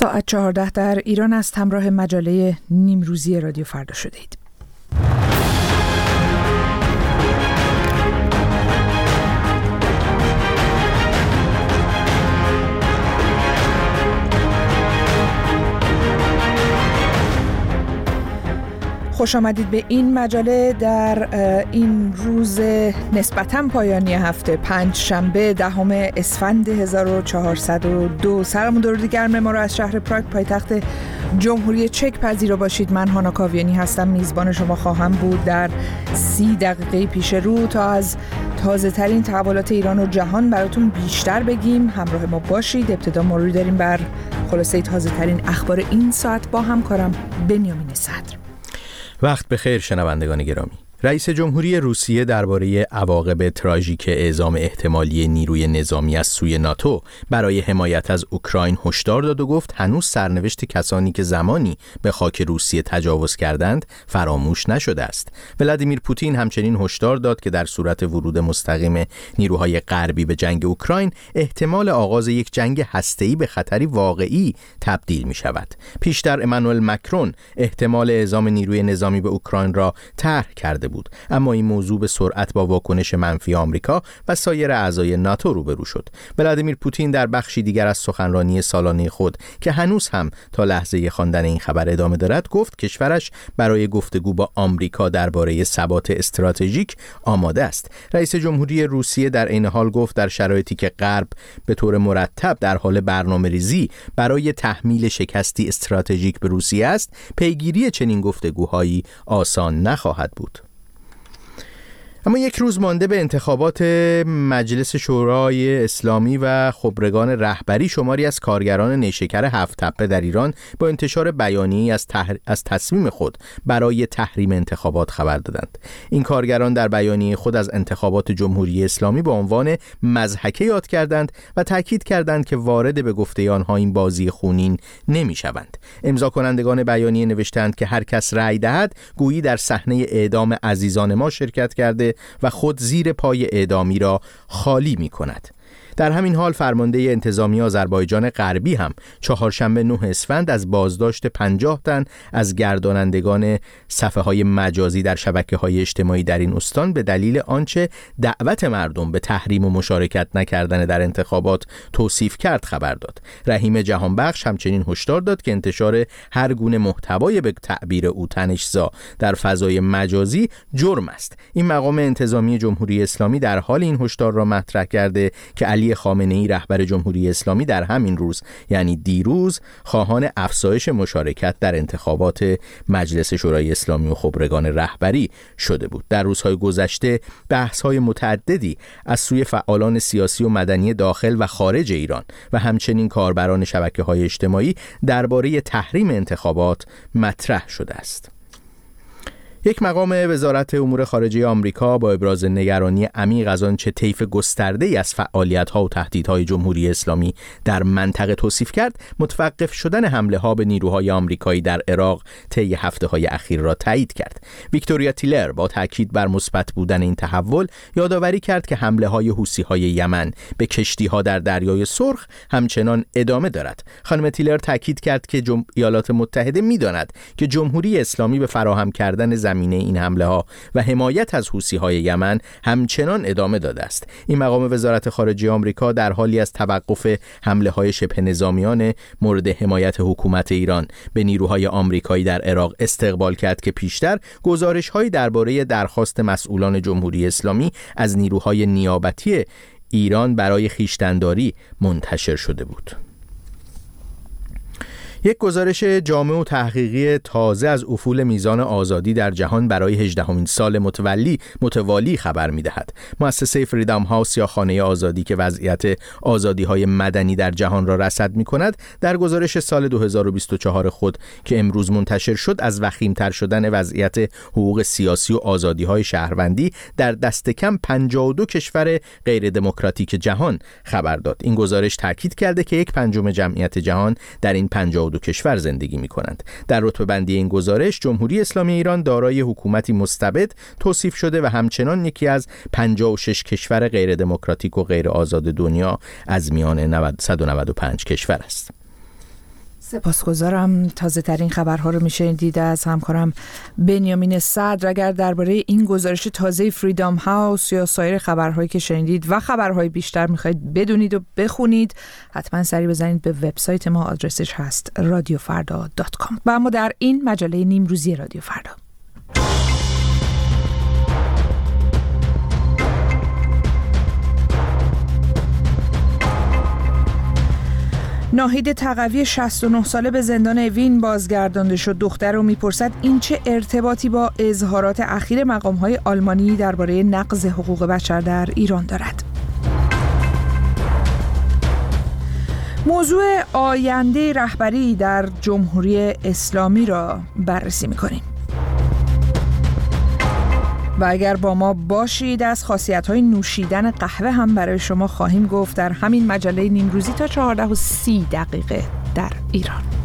ساعت 14 در ایران است همراه مجله نیمروزی رادیو فردا شده اید. خوش آمدید به این مجله در این روز نسبتا پایانی هفته پنج شنبه دهم اسفند 1402 سلام درود گرم ما رو از شهر پراگ پایتخت جمهوری چک پذیرا باشید. من هانا کاویانی هستم. میزبان شما خواهم بود در سی دقیقه پیش رو تا از تازه ترین تحولات ایران و جهان براتون بیشتر بگیم. همراه ما باشید. ابتدا مروری داریم بر خلاصه تازه ترین اخبار این ساعت با همکارم بنیامین صدر. وقت به خیر شنوندگان گرامی. رئیس جمهوری روسیه درباره عواقب تراژیک اعزام احتمالی نیروی نظامی از سوی ناتو برای حمایت از اوکراین هشدار داد و گفت هنوز سرنوشت کسانی که زمانی به خاک روسیه تجاوز کردند فراموش نشده است. ولادیمیر پوتین همچنین هشدار داد که در صورت ورود مستقیم نیروهای غربی به جنگ اوکراین احتمال آغاز یک جنگ هسته‌ای به خطری واقعی تبدیل می شود. پیشتر امانوئل مکرون احتمال اعزام نیروی نظامی به اوکراین را طرح کرده بود اما این موضوع به سرعت با واکنش منفی آمریکا و سایر اعضای ناتو روبرو شد. ولادیمیر پوتین در بخشی دیگر از سخنرانی سالانه خود که هنوز هم تا لحظه خواندن این خبر ادامه دارد گفت کشورش برای گفتگو با آمریکا درباره ثبات استراتژیک آماده است. رئیس جمهوری روسیه در این حال گفت در شرایطی که غرب به طور مرتب در حال برنامه ریزی برای تحمیل شکستی استراتژیک به روسیه است پیگیری چنین گفتگوهایی آسان نخواهد بود. اما یک روز مانده به انتخابات مجلس شورای اسلامی و خبرگان رهبری شماری از کارگران نیشکر هفت تپه در ایران با انتشار بیانیه‌ای از, از تصمیم خود برای تحریم انتخابات خبر دادند. این کارگران در بیانیه خود از انتخابات جمهوری اسلامی به عنوان مزحکه یاد کردند و تاکید کردند که وارد به گفته آنها این بازی خونین نمی‌شوند. امضا کنندگان بیانیه نوشتند که هر کس رأی دهد گویی در صحنه اعدام عزیزان ما شرکت کرده و خود زیر پای اعدامی را خالی می کند در همین حال فرمانده انتظامی آذربایجان غربی هم چهارشنبه 9 اسفند از بازداشت 50 تن از گردانندگان صفحه های مجازی در شبکه های اجتماعی در این استان به دلیل آنچه دعوت مردم به تحریم و مشارکت نکردن در انتخابات توصیف کرد خبر داد. رحیم جهانبخش همچنین هشدار داد که انتشار هر گونه محتوای به تعبیر او تنشزا در فضای مجازی جرم است. این مقام انتظامی جمهوری اسلامی در حال این هشدار را مطرح کرده که علی خامنه ای رهبر جمهوری اسلامی در همین روز یعنی دیروز خواهان افزایش مشارکت در انتخابات مجلس شورای اسلامی و خبرگان رهبری شده بود. در روزهای گذشته بحث های متعددی از سوی فعالان سیاسی و مدنی داخل و خارج ایران و همچنین کاربران شبکه های اجتماعی درباره تحریم انتخابات مطرح شده است. یک مقام وزارت امور خارجه آمریکا با ابراز نگرانی عمیق از آنچه طیف گسترده ای از فعالیت‌ها و تهدیدهای جمهوری اسلامی در منطقه توصیف کرد متوقف شدن حمله ها به نیروهای آمریکایی در عراق طی هفته های اخیر را تایید کرد. ویکتوریا تیلر با تاکید بر مثبت بودن این تحول یادآوری کرد که حمله های حوسی های یمن به کشتی ها در دریای سرخ همچنان ادامه دارد. خانم تیلر تاکید کرد که ایالات متحده می‌داند که جمهوری اسلامی به فراهم کردن زمینه این حمله ها و حمایت از حوسی های یمن همچنان ادامه داده است این مقام وزارت خارجه آمریکا در حالی از توقف حمله های شبه نظامیان مورد حمایت حکومت ایران به نیروهای آمریکایی در عراق استقبال کرد که پیشتر گزارش های درباره درخواست مسئولان جمهوری اسلامی از نیروهای نیابتی ایران برای خیشتنداری منتشر شده بود. یک گزارش جامع و تحقیقی تازه از افول میزان آزادی در جهان برای 18 سال متولی متوالی خبر می‌دهد. مؤسسه فریدام هاوس یا خانه آزادی که وضعیت آزادی های مدنی در جهان را رصد می کند در گزارش سال 2024 خود که امروز منتشر شد از وخیمتر شدن وضعیت حقوق سیاسی و آزادی های شهروندی در دست کم 52 کشور غیر دموکراتیک جهان خبر داد. این گزارش تاکید کرده که یک پنجم جمعیت جهان در این 52 دو کشور زندگی می کنند در رتبه بندی این گزارش جمهوری اسلامی ایران دارای حکومتی مستبد توصیف شده و همچنان یکی از 56 کشور غیر دموکراتیک و غیر آزاد دنیا از میان 195 کشور است. سپاسگزارم. تازه ترین خبرها رو میشه دیده از همکارم بنیامین صدر. اگر درباره این گزارش تازه فریدام هاوس یا سایر خبرهایی که شنیدید و خبرهای بیشتر می‌خواید بدونید و بخونید حتما سری بزنید به وبسایت ما. آدرسش هست رادیوفردا.com و اما در این مجله نیم روزی رادیو فردا ناهید تقوی 69 ساله به زندان اوین بازگردانده شد. دختر رو می‌پرسد این چه ارتباطی با اظهارات اخیر مقام های آلمانی درباره نقض حقوق بشر در ایران دارد. موضوع آینده رهبری در جمهوری اسلامی را بررسی می‌کنیم. و اگر با ما باشید از خاصیت های نوشیدن قهوه هم برای شما خواهیم گفت در همین مجله نیمروزی تا 14 و 30 دقیقه در ایران.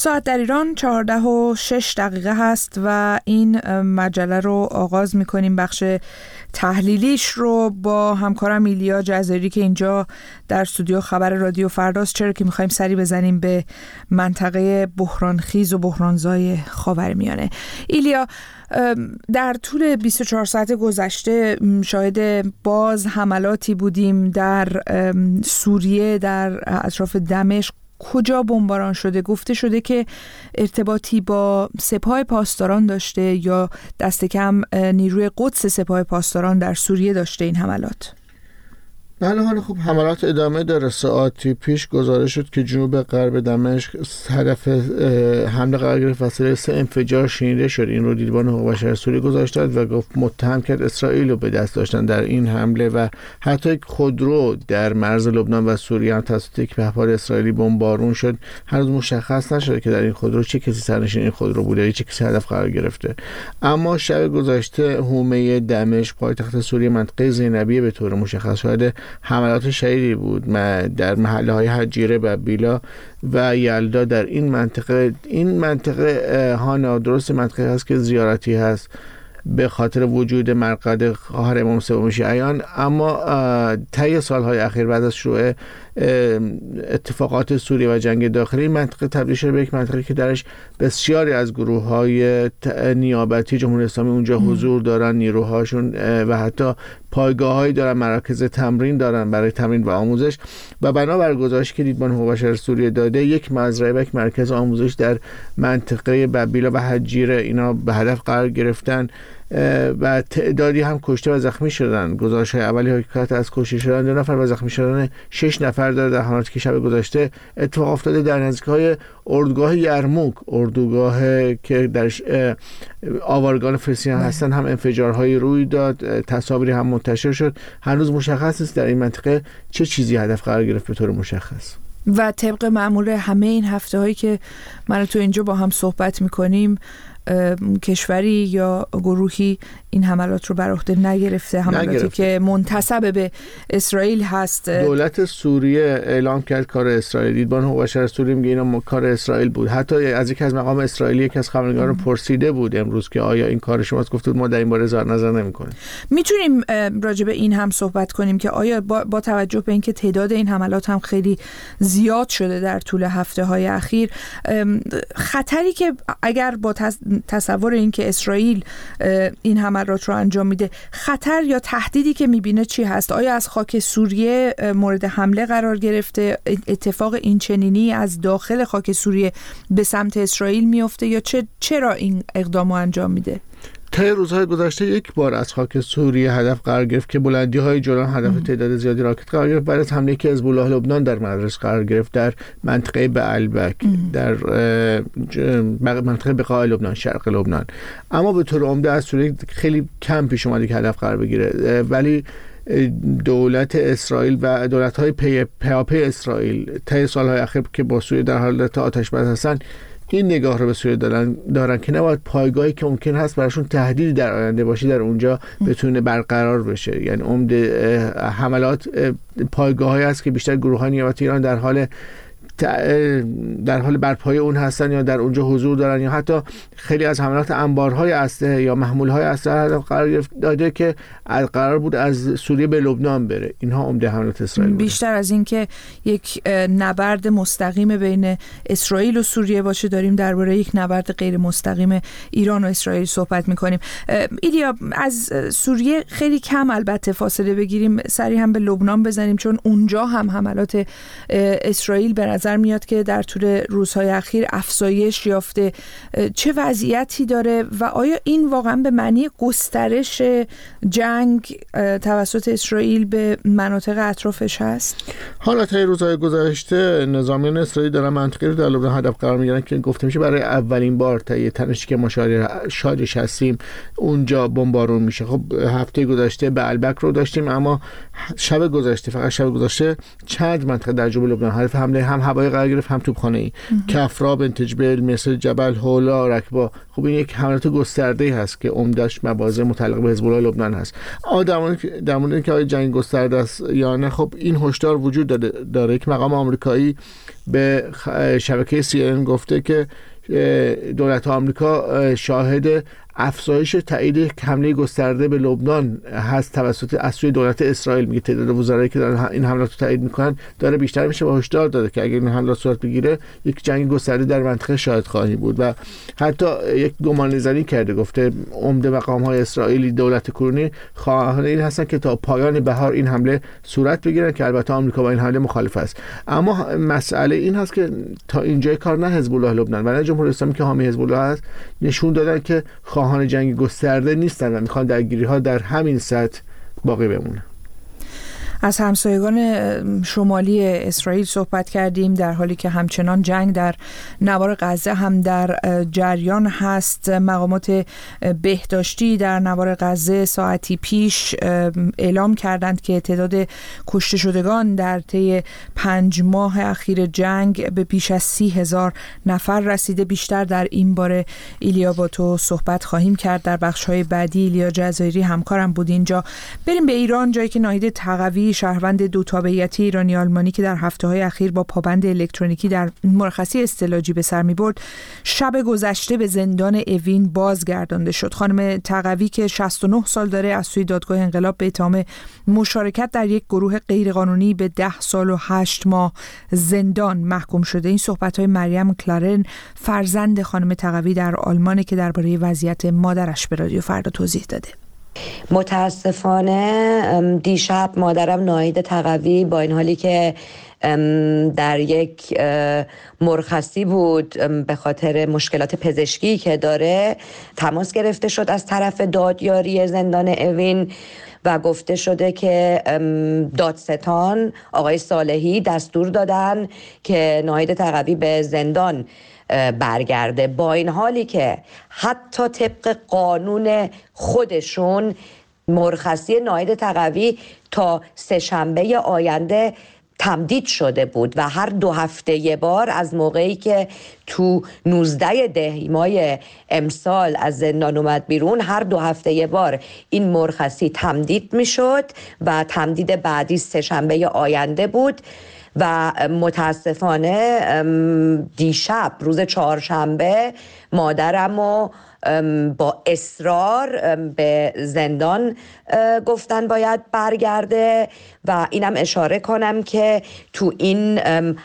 ساعت در ایران 14 و 6 دقیقه هست و این مجله رو آغاز می کنیم بخش تحلیلیش رو با همکارم ایلیا جزایری که اینجا در استودیو خبر رادیو فرداست. چرا که می‌خوایم سری بزنیم به منطقه بحرانخیز و بحرانزای خاورمیانه ایلیا در طول 24 ساعت گذشته شاهد باز حملاتی بودیم در سوریه در اطراف دمشق. کجا بمباران شده؟ گفته شده که ارتباطی با سپاه پاسداران داشته یا دست کم نیروی قدس سپاه پاسداران در سوریه داشته این حملات. بله حالا خب حملات ادامه داره. ساعتی پیش گزارش شد که جنوب غرب دمشق هدف حمله قرار گرفت. وسیله سه انفجار شنیده شد. این رو دیدبان حقوق بشر سوریه گذاشت داد و گفت متهم کرد اسرائیل رو به دست داشتن در این حمله و حتی خودرو در مرز لبنان و سوریه هم توسط یک پهپاد اسرائیلی بمبارون شد. هنوز مشخص نشده که در این خودرو چه کسی سرنشین این خودرو بوده چه کسی هدف قرار گرفته. اما شب گذشته حومه دمشق پایتخت سوریه منطقه زینبیه به طور مشخص شده حملات شدیدی بود در محله های حجیره و بیلا و یلدا در این منطقه. این منطقه ها نادرست منطقه هست که زیارتی هست به خاطر وجود مرقد خواهر امام سوم شیعیان. اما طی سالهای اخیر بعد از شروع اتفاقات سوریه و جنگ داخلی منطقه تبدیل شده به یک منطقه که درش بسیاری از گروه های نیابتی جمهوری اسلامی اونجا حضور دارن نیروهاشون و حتی پایگاه دارن مراکز تمرین دارن برای تمرین و آموزش و بنابر گزارشی که دیدبان بشر سوریه داده یک مزرعه و یک مرکز آموزش در منطقه ببیلا و حجیره اینا به هدف قرار گرفتن. و تعدادی هم کشته و زخمی شدن. گزارش های اولی حکایت از کشته شدن دو نفر و زخمی شدن شش نفر داره در حالتی که شب گذشته اتفاق افتاده در نزدیک های اردوگاه یرموک. اردوگاه که در آوارگان فلسطین هستن هم انفجارهایی روی داد تصاویری هم منتشر شد. هنوز مشخص است در این منطقه چه چیزی هدف قرار گرفت به طور مشخص. و طبق معمول همه این هفته هایی که من تو اینجا با هم صحبت می‌کنیم کشوری یا گروهی این حملات رو بر عهده نگرفته حملاتی نگرفته. که منتسب به اسرائیل هست. دولت سوریه اعلام کرد کار اسرائیل. دیدبان حقوق بشر سوریه میگه اینا کار اسرائیل بود. حتی از یکی از مقام اسرائیلی یکی از خبرنگاران پرسیده بود امروز که آیا این کار شماست؟ گفت ما در این باره اظهار نظر نمی‌کنیم. می‌تونیم راجع به این هم صحبت کنیم که آیا با, با توجه به اینکه تعداد این حملات هم خیلی زیاد شده در طول هفته های اخیر خطری که اگر با تصور اینکه اسرائیل این حملات رو انجام میده خطر یا تهدیدی که می‌بینه چی هست؟ آیا از خاک سوریه مورد حمله قرار گرفته؟ اتفاق این چنینی از داخل خاک سوریه به سمت اسرائیل میفته یا چرا این اقدام رو انجام میده؟ طی روزهای گذشته یک بار از خاک سوریه هدف قرار گرفت که بلندی های جولان هدف تعداد زیادی راکت قرار گرفت. بعد از حمله که از الله لبنان در مدرس قرار گرفت در منطقه به البک در منطقه بقاع لبنان شرق لبنان. اما به طور عمده از سوریه خیلی کم پیش اومده که هدف قرار بگیره. ولی دولت اسرائیل و دولت های پی پیاپی اسرائیل طی سالهای اخیر که با سوریه در حالت آتش بس هستن این نگاه رو به سوریه دارن, دارن که نباید پایگاهی که ممکن هست براشون تهدیدی در آینده باشه در اونجا بتونه برقرار بشه. یعنی عمد حملات پایگاه هست که بیشتر گروه های نیابتی ایران در حال در حال برپای اون هستن یا در اونجا حضور دارن یا حتی خیلی از حملات انبارهای اسلحه یا محمولهای اسلحه قرار داده که قرار بود از سوریه به لبنان بره. اینها عمده حملات اسرائیل بیشتر از اینکه یک نبرد مستقیم بین اسرائیل و سوریه باشه داریم درباره یک نبرد غیر مستقیم ایران و اسرائیل صحبت می‌کنیم. ایلیا از سوریه خیلی کم البته فاصله بگیریم. سری هم به لبنان بزنیم چون اونجا هم حملات اسرائیل به نظر میاد که در طول روزهای اخیر افزایش یافته. چه وضعیتی داره و آیا این واقعا به معنی گسترش جنگ توسط اسرائیل به مناطق اطرافش هست؟ حالت روزهای گذشته نظامیان اسرائیل دارن منطقه رو در لبنان هدف قرار می‌گیرن که گفته میشه برای اولین بار تا یه تنشی که ما شادش هستیم اونجا بمبارون میشه. خب هفته گذشته به البک رو داشتیم اما شب گذشته فقط شب گذشته چند منطقه در جنوب لبنان حرف حمله هم هوایی قرار گرفت هم توپخانه ای کفرا بنت جبل مثل جبل هولا رکبا. خب این یک حملات گسترده ای هست که عمدش مبارزه متعلق به حزب الله لبنان هست. در مورد اینکه جنگ گسترده است یا نه خب این هشدار وجود داره, داره یک مقام آمریکایی به شبکه سی گفته که دولت آمریکا شاهد افزایش تایید حمله گسترده به لبنان هست توسط از دولت اسرائیل. میگه تعداد وزرایی که دارن این حملات رو تایید می‌کنن داره بیشتر میشه و هشدار داده که اگر این حملات صورت بگیره یک جنگ گسترده در منطقه شاهد خواهی بود. و حتی یک گمان زنی کرده گفته عمده مقام های اسرائیلی دولت کرونی خواهان این هستن که تا پایان بهار این حمله صورت بگیرن که البته آمریکا با این حمله مخالف است. اما مسئله این هست که تا اینجای کار نه حزب الله لبنان و نه جمهوری اسلامی که حامی حزب الله است نشون دادن که خواهان جنگ گسترده نیستن و می‌خوان درگیری ها در همین سطح باقی بمونه از همسایگان شمالی اسرائیل صحبت کردیم در حالی که همچنان جنگ در نوار غزه هم در جریان هست. مقامات بهداشتی در نوار غزه ساعتی پیش اعلام کردند که تعداد کشته شدگان در طی پنج ماه اخیر جنگ به بیش از سی هزار نفر رسیده. بیشتر در این باره ایلیا با تو صحبت خواهیم کرد. در بخش های بعدی ایلیا جزایری همکارم بود اینجا. بریم به ایران جایی که ناهید تقوی شهروند دو تابعیتی ایرانی آلمانی که در هفته های اخیر با پابند الکترونیکی در مرخصی استلاجی به سر می برد شب گذشته به زندان اوین بازگردانده شد. خانم تقوی که 69 سال داره از سوی دادگاه انقلاب به اتهام مشارکت در یک گروه غیرقانونی به 10 سال و 8 ماه زندان محکوم شده. این صحبت های مریم کلارن فرزند خانم تقوی در آلمان که درباره وضعیت مادرش به رادیو فردا توضیح داده. متاسفانه دیشب مادرم ناهید تقوی با این حالی که در یک مرخصی بود به خاطر مشکلات پزشکی که داره تماس گرفته شد از طرف دادیاری زندان اوین و گفته شده که دادستان آقای صالحی دستور دادن که ناهید تقوی به زندان برگرده. با این حالی که حتی طبق قانون خودشون مرخصی ناید تقوی تا سهشنبه آینده تمدید شده بود و هر دو هفته یه بار از موقعی که تو 19 دهیمای امسال از زندان اومد بیرون هر دو هفته یه بار این مرخصی تمدید می‌شد و تمدید بعدی سهشنبه آینده بود. و متاسفانه دیشب روز چهارشنبه مادرم و با اصرار به زندان گفتن باید برگرده و اینم اشاره کنم که تو این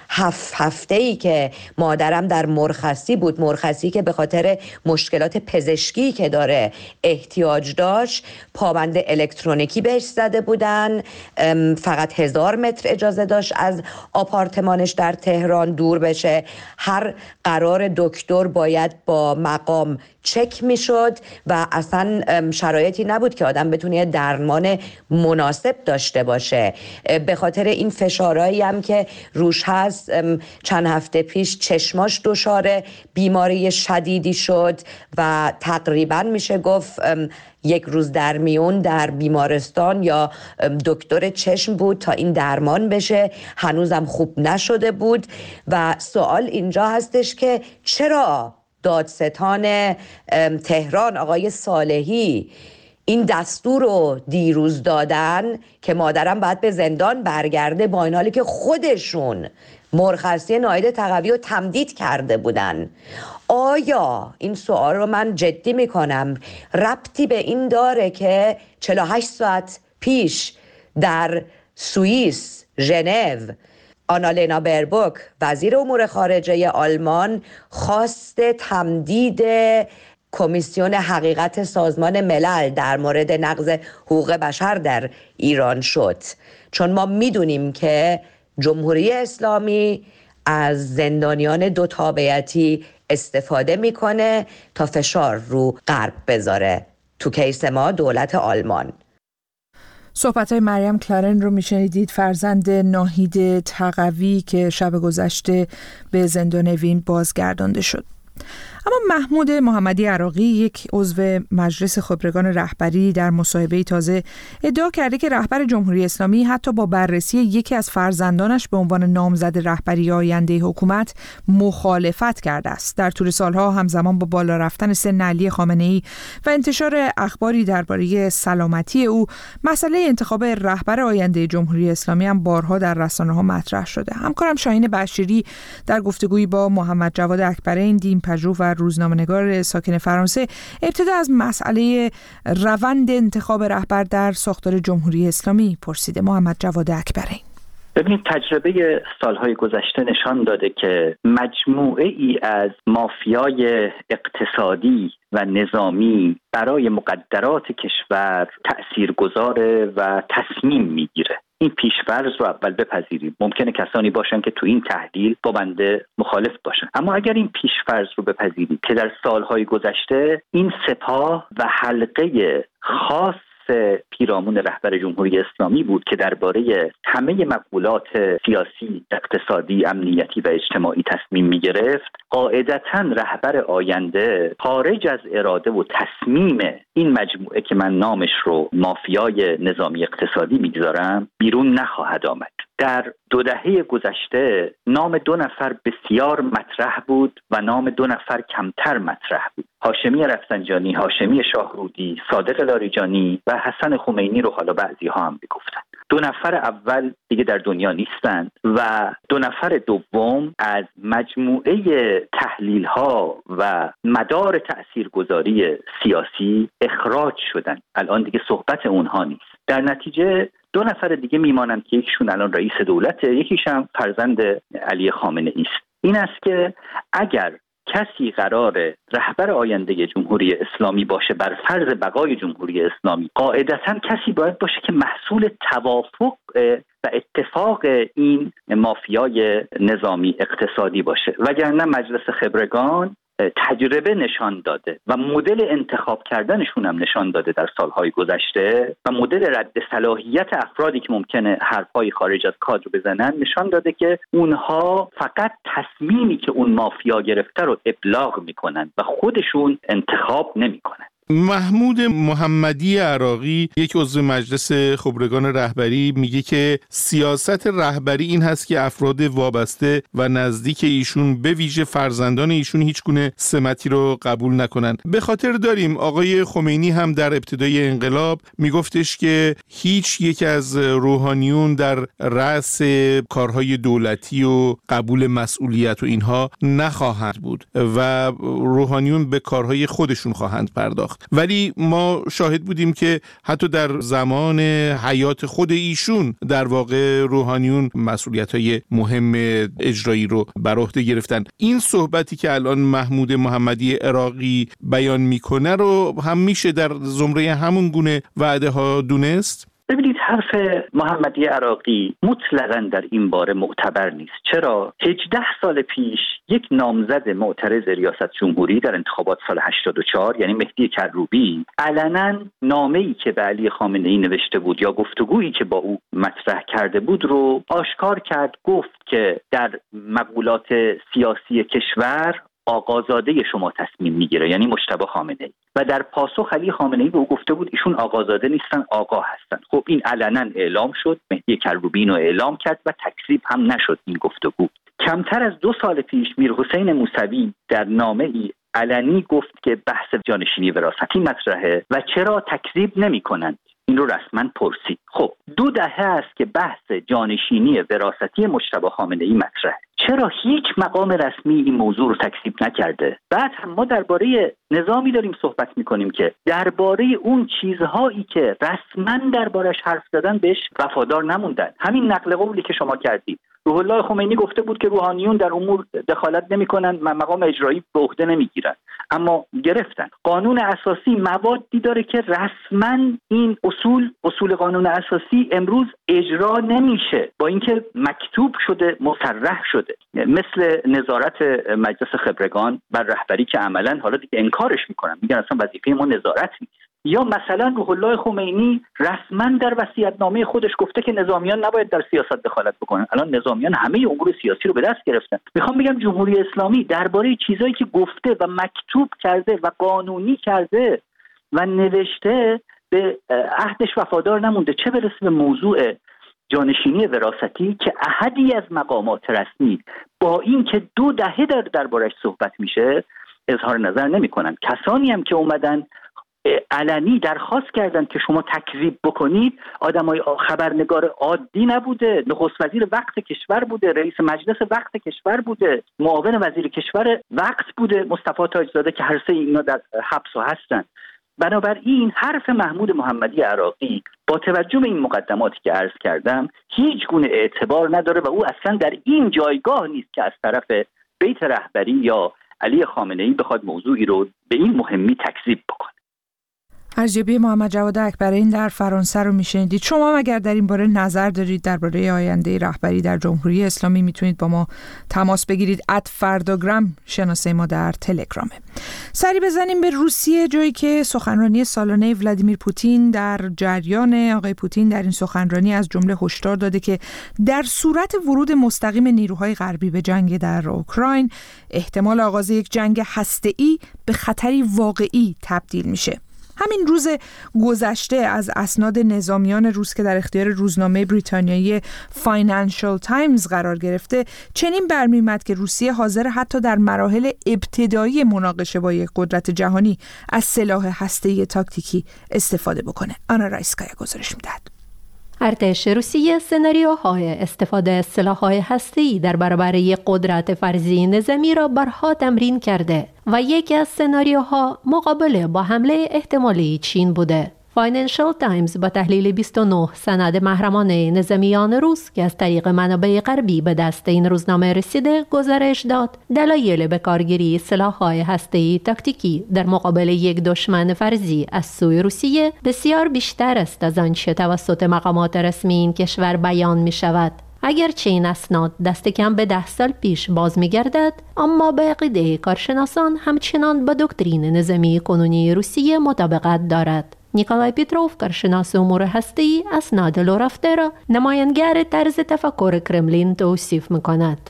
هفت هفته ای که مادرم در مرخصی بود مرخصی که به خاطر مشکلات پزشکی که داره احتیاج داشت پابند الکترونیکی بهش زده بودن فقط هزار متر اجازه داشت از آپارتمانش در تهران دور بشه. هر قرار دکتر باید با مقام چک می‌شد و اصلا شرایطی نبود که آدم بتونه درمان مناسب داشته باشه. به خاطر این فشارهایی هم که روش هست چند هفته پیش چشماش دچار بیماری شدیدی شد و تقریبا میشه گفت یک روز در میون در بیمارستان یا دکتر چشم بود تا این درمان بشه. هنوزم خوب نشده بود و سوال اینجا هستش که چرا دادستان تهران آقای صالحی. این دستور رو دیروز دادن که مادرم باید به زندان برگرده با این حالی که خودشون مرخصی ناید تقوی رو تمدید کرده بودن. آیا این سوال رو من جدی می‌کنم؟ ربطی به این داره که 48 ساعت پیش در سوئیس ژنو آنالینا بربوک وزیر امور خارجه آلمان خواست تمدید کمیسیون حقیقت سازمان ملل در مورد نقض حقوق بشر در ایران شد. چون ما می‌دونیم که جمهوری اسلامی از زندانیان دو تابعیتی استفاده می‌کنه تا فشار رو غرب بذاره. تو کیس ما دولت آلمان. صحبت های مریم کلارن رو میشنیدید. فرزند ناهید تقوی که شب گذشته به زندان وین بازگردانده شد. اما محمود محمدی عراقی یک عضو مجلس خبرگان رهبری در مصاحبه تازه ادعا کرده که رهبر جمهوری اسلامی حتی با بررسی یکی از فرزندانش به عنوان نامزد رهبری آینده حکومت مخالفت کرده است. در طول سالها همزمان با بالا رفتن سن علی خامنه ای و انتشار اخباری درباره سلامتی او مسئله انتخاب رهبر آینده جمهوری اسلامی هم بارها در رسانه ها مطرح شده. همکارم شاهین بشیری در گفتگویی با محمد جواد اکبرین دین پژوه و روزنامه‌نگار ساکن فرانسه ابتدا از مسئله روند انتخاب رهبر در ساختار جمهوری اسلامی پرسیده محمد جواد اکبرین. ببینید تجربه سالهای گذشته نشان داده که مجموعه ای از مافیای اقتصادی و نظامی برای مقدرات کشور تأثیر گذاره و تصمیم می‌گیره. این پیشفرض رو اول بپذیریم. ممکنه کسانی باشن که تو این تحلیل با بنده مخالف باشن. اما اگر این پیشفرض رو بپذیریم که در سالهای گذشته این سپاه و حلقه خاص پیرامون رهبر جمهوری اسلامی بود که درباره همه مقولات سیاسی، اقتصادی، امنیتی و اجتماعی تصمیم می گرفت قاعدتا رهبر آینده خارج از اراده و تصمیم این مجموعه که من نامش رو مافیای نظامی اقتصادی می‌گذارم بیرون نخواهد آمد. در دو دهه گذشته نام دو نفر بسیار مطرح بود و نام دو نفر کمتر مطرح بود. هاشمی رفسنجانی، هاشمی شاهرودی، صادق لاریجانی و حسن خمینی رو حالا بعضی ها هم بگفتن دو نفر اول دیگه در دنیا نیستند و دو نفر دوم از مجموعه تحلیل ها و مدار تاثیرگذاری سیاسی اخراج شدن. الان دیگه صحبت اونها نیست. در نتیجه دو نفر دیگه میمانند که یکیشون الان رئیس دولته یکیش هم فرزند علی خامنه است این است که اگر کسی قرار رهبر آینده جمهوری اسلامی باشه بر فرض بقای جمهوری اسلامی قاعدتا کسی باید باشه که محصول توافق و اتفاق این مافیای نظامی اقتصادی باشه. وگرنه مجلس خبرگان تجربه نشان داده و مدل انتخاب کردنشون هم نشان داده در سالهای گذشته و مدل رد صلاحیت افرادی که ممکنه حرفهای خارج از کادر بزنن نشان داده که اونها فقط تصمیمی که اون مافیا گرفته رو ابلاغ می‌کنن و خودشون انتخاب نمی‌کنن. محمود محمدی عراقی یک عضو مجلس خبرگان رهبری میگه که سیاست رهبری این هست که افراد وابسته و نزدیک ایشون به ویژه فرزندان ایشون هیچ گونه سمتی رو قبول نکنن. به خاطر داریم آقای خمینی هم در ابتدای انقلاب میگفتش که هیچ یک از روحانیون در رأس کارهای دولتی و قبول مسئولیت و اینها نخواهند بود و روحانیون به کارهای خودشون خواهند پرداخت. ولی ما شاهد بودیم که حتی در زمان حیات خود ایشون در واقع روحانیون مسئولیت های مهم اجرایی رو بر عهده گرفتن. این صحبتی که الان محمود محمدی عراقی بیان می‌کنه رو هم میشه در زمره همون گونه وعده ها دونست؟ حرف محمدی عراقی مطلقا در این باره معتبر نیست. چرا؟ 18 سال پیش یک نامزد معترض ریاست جمهوری در انتخابات سال 84 یعنی مهدی کروبی علنا نامه ای که به علی خامنه ای نوشته بود یا گفتگویی که با او مطرح کرده بود رو آشکار کرد گفت که در مقولات سیاسی کشور آقازاده شما تصمیم می‌گیره یعنی مشتبه خامنه ای و در پاسخ علی خامنه ای به او گفته بود ایشون آقازاده نیستن آقا هستن. خب این علنا اعلام شد مهدی کروبین رو اعلام کرد و تکذیب هم نشد این گفتگو. کمتر از دو سال پیش میر حسین موسوی در نامه ای علنی گفت که بحث جانشینی وراثتی مطرحه و چرا تکذیب نمی کنند این رو رسما پرسید. خب دو دهه است که بحث جانشینی وراثتی مشتبه خامنه ای مطرحه. چرا هیچ مقام رسمی این موضوع رو تکذیب نکرده؟ بعد هم ما درباره نظامی داریم صحبت می‌کنیم که درباره اون چیزهایی که رسما دربارش حرف زدن بهش وفادار نموندن. همین نقل قولی که شما کردید. روح الله خمینی گفته بود که روحانیون در امور دخالت نمی‌کنن و مقام اجرایی به عهده نمی‌گیرن اما گرفتن. قانون اساسی موادی داره که رسما این اصول اصول قانون اساسی امروز اجرا نمیشه. با اینکه مکتوب شده مصرح شده. مثل نظارت مجلس خبرگان بر رهبری که عملا حالا دیگه انکارش می‌کنن. میگن اصلا وظیفه ما نظارت نیست. یا مثلا روح الله خمینی رسما در وصیت‌نامه خودش گفته که نظامیان نباید در سیاست دخالت بکنن. الان نظامیان همه امور سیاسی رو به دست گرفتن. می‌خوام بگم جمهوری اسلامی درباره چیزایی که گفته و مکتوب کرده و قانونی کرده و نوشته به عهدش وفادار نمونده چه برسه به موضوع جانشینی وراستی که احدی از مقامات رسمی با اینکه دو دهه در دربارش صحبت میشه اظهار نظر نمی‌کنن. کسانی هم که اومدن علنی درخواست کردند که شما تکذیب بکنید. آدمای خبرنگار عادی نبوده. نخست وزیر وقت کشور بوده. رئیس مجلس وقت کشور بوده. معاون وزیر کشور وقت بوده. مصطفی تاجزاده که هر سه اینا در حبس و هستن. بنابراین حرف محمود محمدی عراقی با توجه به این مقدماتی که عرض کردم هیچ گونه اعتبار نداره و او اصلا در این جایگاه نیست که از طرف بیت رهبری یا علی خامنه ای بخواد موضوعی رو به این مهمی تکذیب بکنه. ارجبی محمد جواد این در فرانسه رو میشنیدید. شما اگر در این باره نظر دارید درباره آینده رهبری در جمهوری اسلامی می‌تونید با ما تماس بگیرید. ات فرداگرام شناسه ما در تلگرامه سری بزنیم به روسیه جایی که سخنرانی سالانه ولادیمیر پوتین در جریان. آقای پوتین در این سخنرانی از جمله هشدار داده که در صورت ورود مستقیم نیروهای غربی به جنگ در اوکراین احتمال آغاز یک جنگ هسته‌ای به خطری واقعی تبدیل میشه. همین روز گذشته از اسناد نظامیان روس که در اختیار روزنامه بریتانیایی فاینانشال تایمز قرار گرفته چنین برمیاد که روسیه حاضر حتی در مراحل ابتدایی مناقشه با یک قدرت جهانی از سلاح هسته‌ای تاکتیکی استفاده بکنه. آنا رایسکایا گزارش می‌دهد. ارتش روسیه سناریوهای استفاده از سلاح‌های هسته‌ای در برابر قدرت فرضی نظامی را بارها تمرین کرده و یکی از سناریوها مقابله با حمله احتمالی چین بوده. فاینانشال تایمز با تحلیل 29 سند محرمانه نظامیان روس که از طریق منابع غربی به دست این روزنامه رسیده گزارش داد. دلایل به کارگیری سلاح‌های هسته‌ای تاکتیکی در مقابل یک دشمن فرضی از سوی روسیه بسیار بیشتر است از آنچه توسط مقامات رسمی این کشور بیان می شود اگرچه این اسناد دست کم به ده سال پیش باز می گردد اما به عقیده کارشناسان همچنان با دکترین نظامی کنونی روسیه مطابقت دارد. نیکولای پیتروف کارشناس امور هستی اسناد لو رفته را نماینگر طرز تفکر کرملین توصیف می‌کند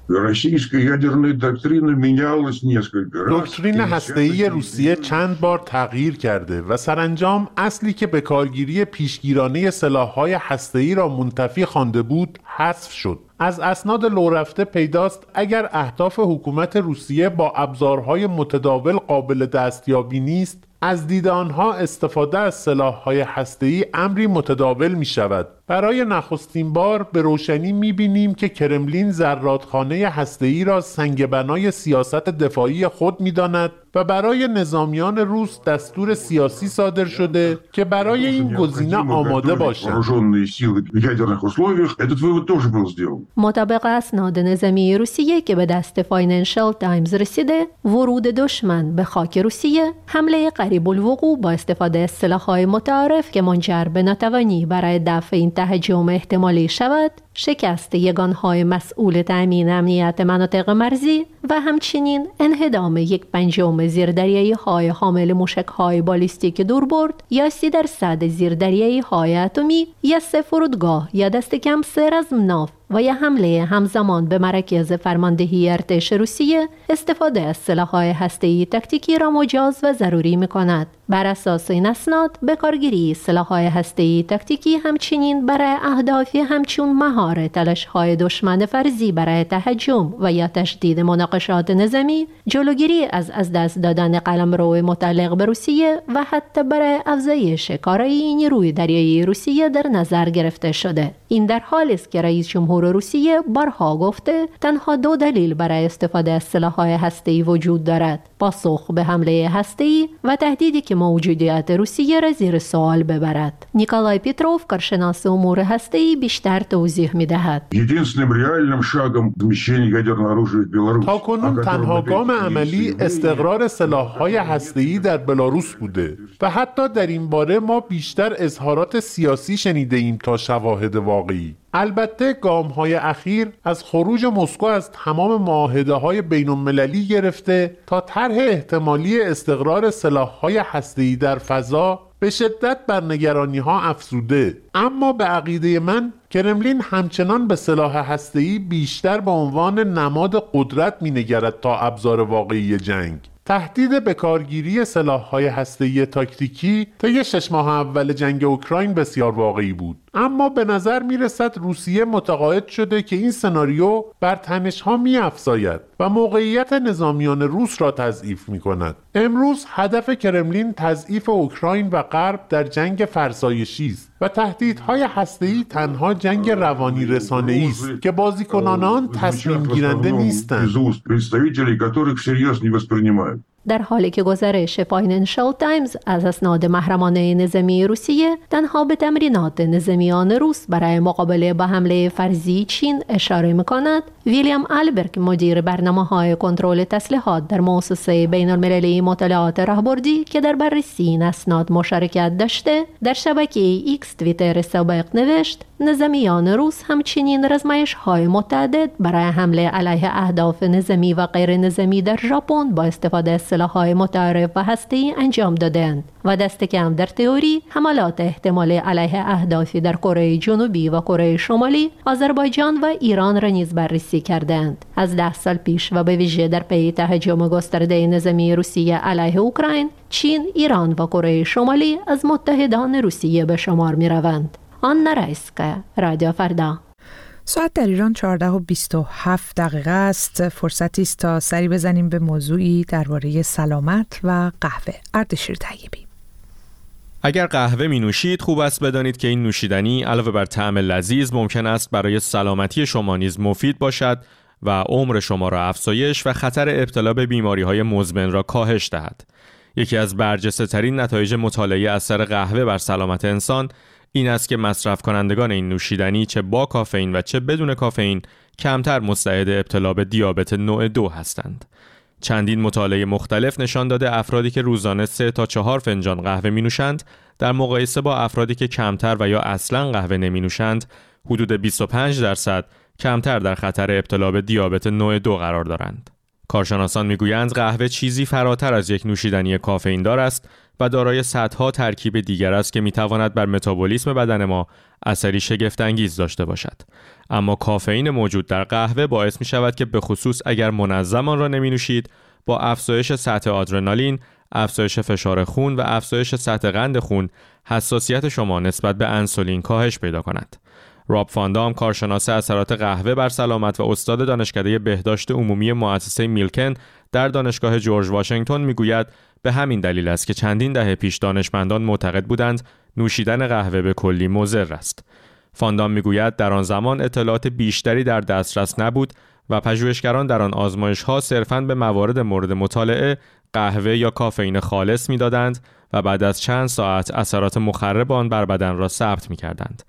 دکترین هسته‌ای روسیه چند بار تغییر کرده و سرانجام اصلی که به کارگیری پیشگیرانه سلاح‌های هسته‌ای را منتفی خوانده بود حذف شد. از اسناد لورفته پیداست اگر اهداف حکومت روسیه با ابزارهای متداول قابل دستیابی نیست از دید آنها استفاده از سلاح‌های هسته‌ای امری متداول می شود برای نخستین بار به روشنی می‌بینیم که کرملین زرادخانه هسته‌ای را سنگ بنای سیاست دفاعی خود می‌داند و برای نظامیان روس دستور سیاسی صادر شده که برای این گزینه آماده باشند. مطابق اسناد نظامی روسیه که به دست فاینانشال تایمز رسیده، ورود دشمن به خاک روسیه حمله قریب الوقوع با استفاده از سلاح‌های متعارف که منجر به ناتوانی برای دفع این تهاجم احتمالی شود شکست یگانهای مسئول تأمین امنیت مناطق مرزی و همچنین انهدام یک پنجم زیردریایی های حامل موشک های بالیستیک دوربرد یا سی درصد زیردریایی های اتمی یا سه فرودگاه یا دست کم سه از ناف و یه حمله همزمان به مراکز فرماندهی ارتش روسیه استفاده از سلاح‌های هسته‌ای تکتیکی را مجاز و ضروری می‌کند. بر اساس این اسناد به کارگیری سلاح‌های هسته‌ای تکتیکی همچنین برای اهدافی همچون مهار تلاش‌های دشمن فرضی برای تهجم و یا تشدید مناقشات نظامی جلوگیری از از دست دادن قلمرو متعلق به روسیه و حتی برای افزایش کارایی نیروی دریایی روسیه در نظر گرفته شده این در حالی است که رئیس جمهور روسیه بارها گفته تنها دو دلیل برای استفاده از سلاح‌های هسته‌ای وجود دارد. پاسخ به حمله هسته‌ای و تهدیدی که موجودیت روسیه را زیر سوال ببرد. نیکالای پیتروف کارشناس امور هسته‌ای بیشتر توضیح می‌دهد. تا کنون تنها گام عملی استقرار سلاح‌های هسته‌ای در بلاروس بوده و حتی در این باره ما بیشتر اظهارات سیاسی شنیده ایم تا شواهد واقعی. البته گام های اخیر از خروج مسکو از تمام معاهده های بین المللی گرفته تا طرح احتمالی استقرار سلاح های هسته‌ای در فضا به شدت بر نگرانی ها افزوده. اما به عقیده من کرملین همچنان به سلاح هسته‌ای بیشتر به عنوان نماد قدرت مینگرد تا ابزار واقعی جنگ. تهدید به کارگیری سلاح‌های هسته‌ای تاکتیکی طی شش ماه اول جنگ اوکراین بسیار واقعی بود. اما به نظر می رسد روسیه متقاعد شده که این سناریو بر تنش ها می افزاید و موقعیت نظامیان روس را تضعیف می کند. امروز هدف کرملین تضعیف اوکراین و غرب در جنگ فرسایشی است و تهدیدهای هسته‌ای تنها جنگ روانی رسانه‌ای است که بازیکنان آن تصمیم گیرنده نیستند. در حالی که گزارش فاینانشال تایمز از اسناد محرمانه نظامی روسیه تنها به تمرینات نظامیان روس برای مقابله با حمله فرضی چین اشاره می کند ویلیام آلبرگ مدیر برنامه های کنترل تسلیحات در مؤسسه بین المللی مطالعات راهبردی که در بررسی این اسناد مشارکت داشته در شبکه ایکس تویتر سابق نوشت نظامیان روس همچنین رزمایش های متعدد برای حمله علیه اهداف نظامی و غیر نظامی در ژاپن با استفاده از سلاح‌های متعارف و هسته‌ای انجام دادند و دست کم در تئوری حملات احتمالی علیه اهدافی در کره جنوبی و کره شمالی آذربایجان و ایران را نیز بررسی کردند از ده سال پیش و به ویژه در پی تهاجم گسترده نظامی روسیه علیه اوکراین چین ایران و کره شمالی از متحدان روسیه به شمار می روند. آن رایسکه رادیو فردا ساعت در ایران 14 و 27 دقیقه است فرصتی است تا سری بزنیم به موضوعی درباره سلامت و قهوه اردشیر طیبی اگر قهوه می نوشید خوب است بدانید که این نوشیدنی علاوه بر طعم لذیذ ممکن است برای سلامتی شما نیز مفید باشد و عمر شما را افزایش و خطر ابتلا به بیماری های مزمن را کاهش دهد. یکی از برجسته ترین نتایج مطالعه اثر قهوه بر سلامت انسان این است که مصرف کنندگان این نوشیدنی چه با کافئین و چه بدون کافئین کمتر مستعد ابتلا به دیابت نوع دو هستند. چندین مطالعه مختلف نشان داده افرادی که روزانه 3 تا 4 فنجان قهوه می نوشند در مقایسه با افرادی که کمتر و یا اصلا قهوه نمی نوشند حدود 25 درصد کمتر در خطر ابتلا به دیابت نوع دو قرار دارند. کارشناسان می‌گویند قهوه چیزی فراتر از یک نوشیدنی کافئین دار است و دارای صدها ترکیب دیگر است که می‌تواند بر متابولیسم بدن ما اثری شگفتانگیز داشته باشد. اما کافئین موجود در قهوه باعث می شود که به خصوص اگر منظم آن را نمی نوشید با افزایش سطح آدرنالین افزایش فشار خون و افزایش سطح قند خون حساسیت شما نسبت به انسولین کاهش پیدا کند. راب فاندام کارشناس اثرات قهوه بر سلامت و استاد دانشکده بهداشت عمومی مؤسسه میلکن در دانشگاه جورج واشنگتن می‌گوید به همین دلیل است که چندین دهه پیش دانشمندان معتقد بودند نوشیدن قهوه به کلی مضر است. فاندام می‌گوید در آن زمان اطلاعات بیشتری در دسترس نبود و پژوهشگران در آن آزمایش ها صرفاً به موارد مورد مطالعه قهوه یا کافئین خالص می‌دادند و بعد از چند ساعت اثرات مخرب آن بر بدن را ثبت می کردند.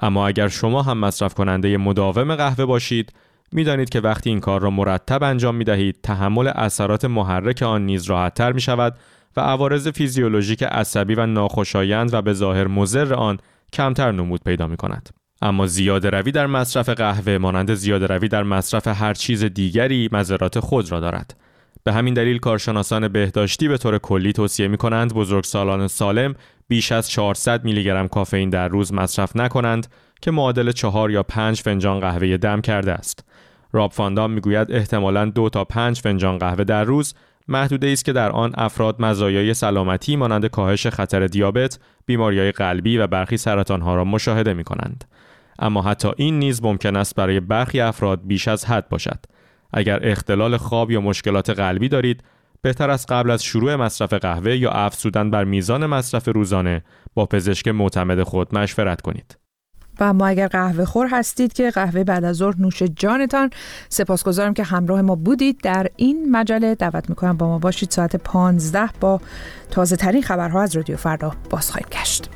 اما اگر شما هم مصرف کننده مداوم قهوه باشید می‌دانید که وقتی این کار را مرتب انجام می دهید تحمل اثرات محرک آن نیز راحتتر می شود و عوارض فیزیولوژیک عصبی و ناخوشایند و به ظاهر مضر آن کمتر نمود پیدا می کند. اما زیاده روی در مصرف قهوه مانند زیاده روی در مصرف هر چیز دیگری مذرات خود را دارد. به همین دلیل کارشناسان بهداشتی به طور کلی توصیه می کنند بزرگسالان سالم بیش از 400 میلی گرم کافئین در روز مصرف نکنند که معادل چهار یا پنج فنجان قهوه دم کرده است. راب فاندام می‌گوید احتمالاً دو تا پنج فنجان قهوه در روز محدوده است که در آن افراد مزایای سلامتی مانند کاهش خطر دیابت، بیماریهای قلبی و برخی سرطانها را مشاهده می کنند. اما حتی این نیز ممکن است برای برخی افراد بیش از حد باشد. اگر اختلال خواب یا مشکلات قلبی دارید، بهتر است قبل از شروع مصرف قهوه یا افزودن بر میزان مصرف روزانه با پزشک معتمد خود مشورت کنید. و اما اگر قهوه خور هستید که قهوه بعد از ظهر نوش جانتان سپاسگزارم که همراه ما بودید در این مجله دعوت می‌کنم با ما باشید ساعت 15 با تازه ترین خبرها از رادیو فردا باز خواهیم گشت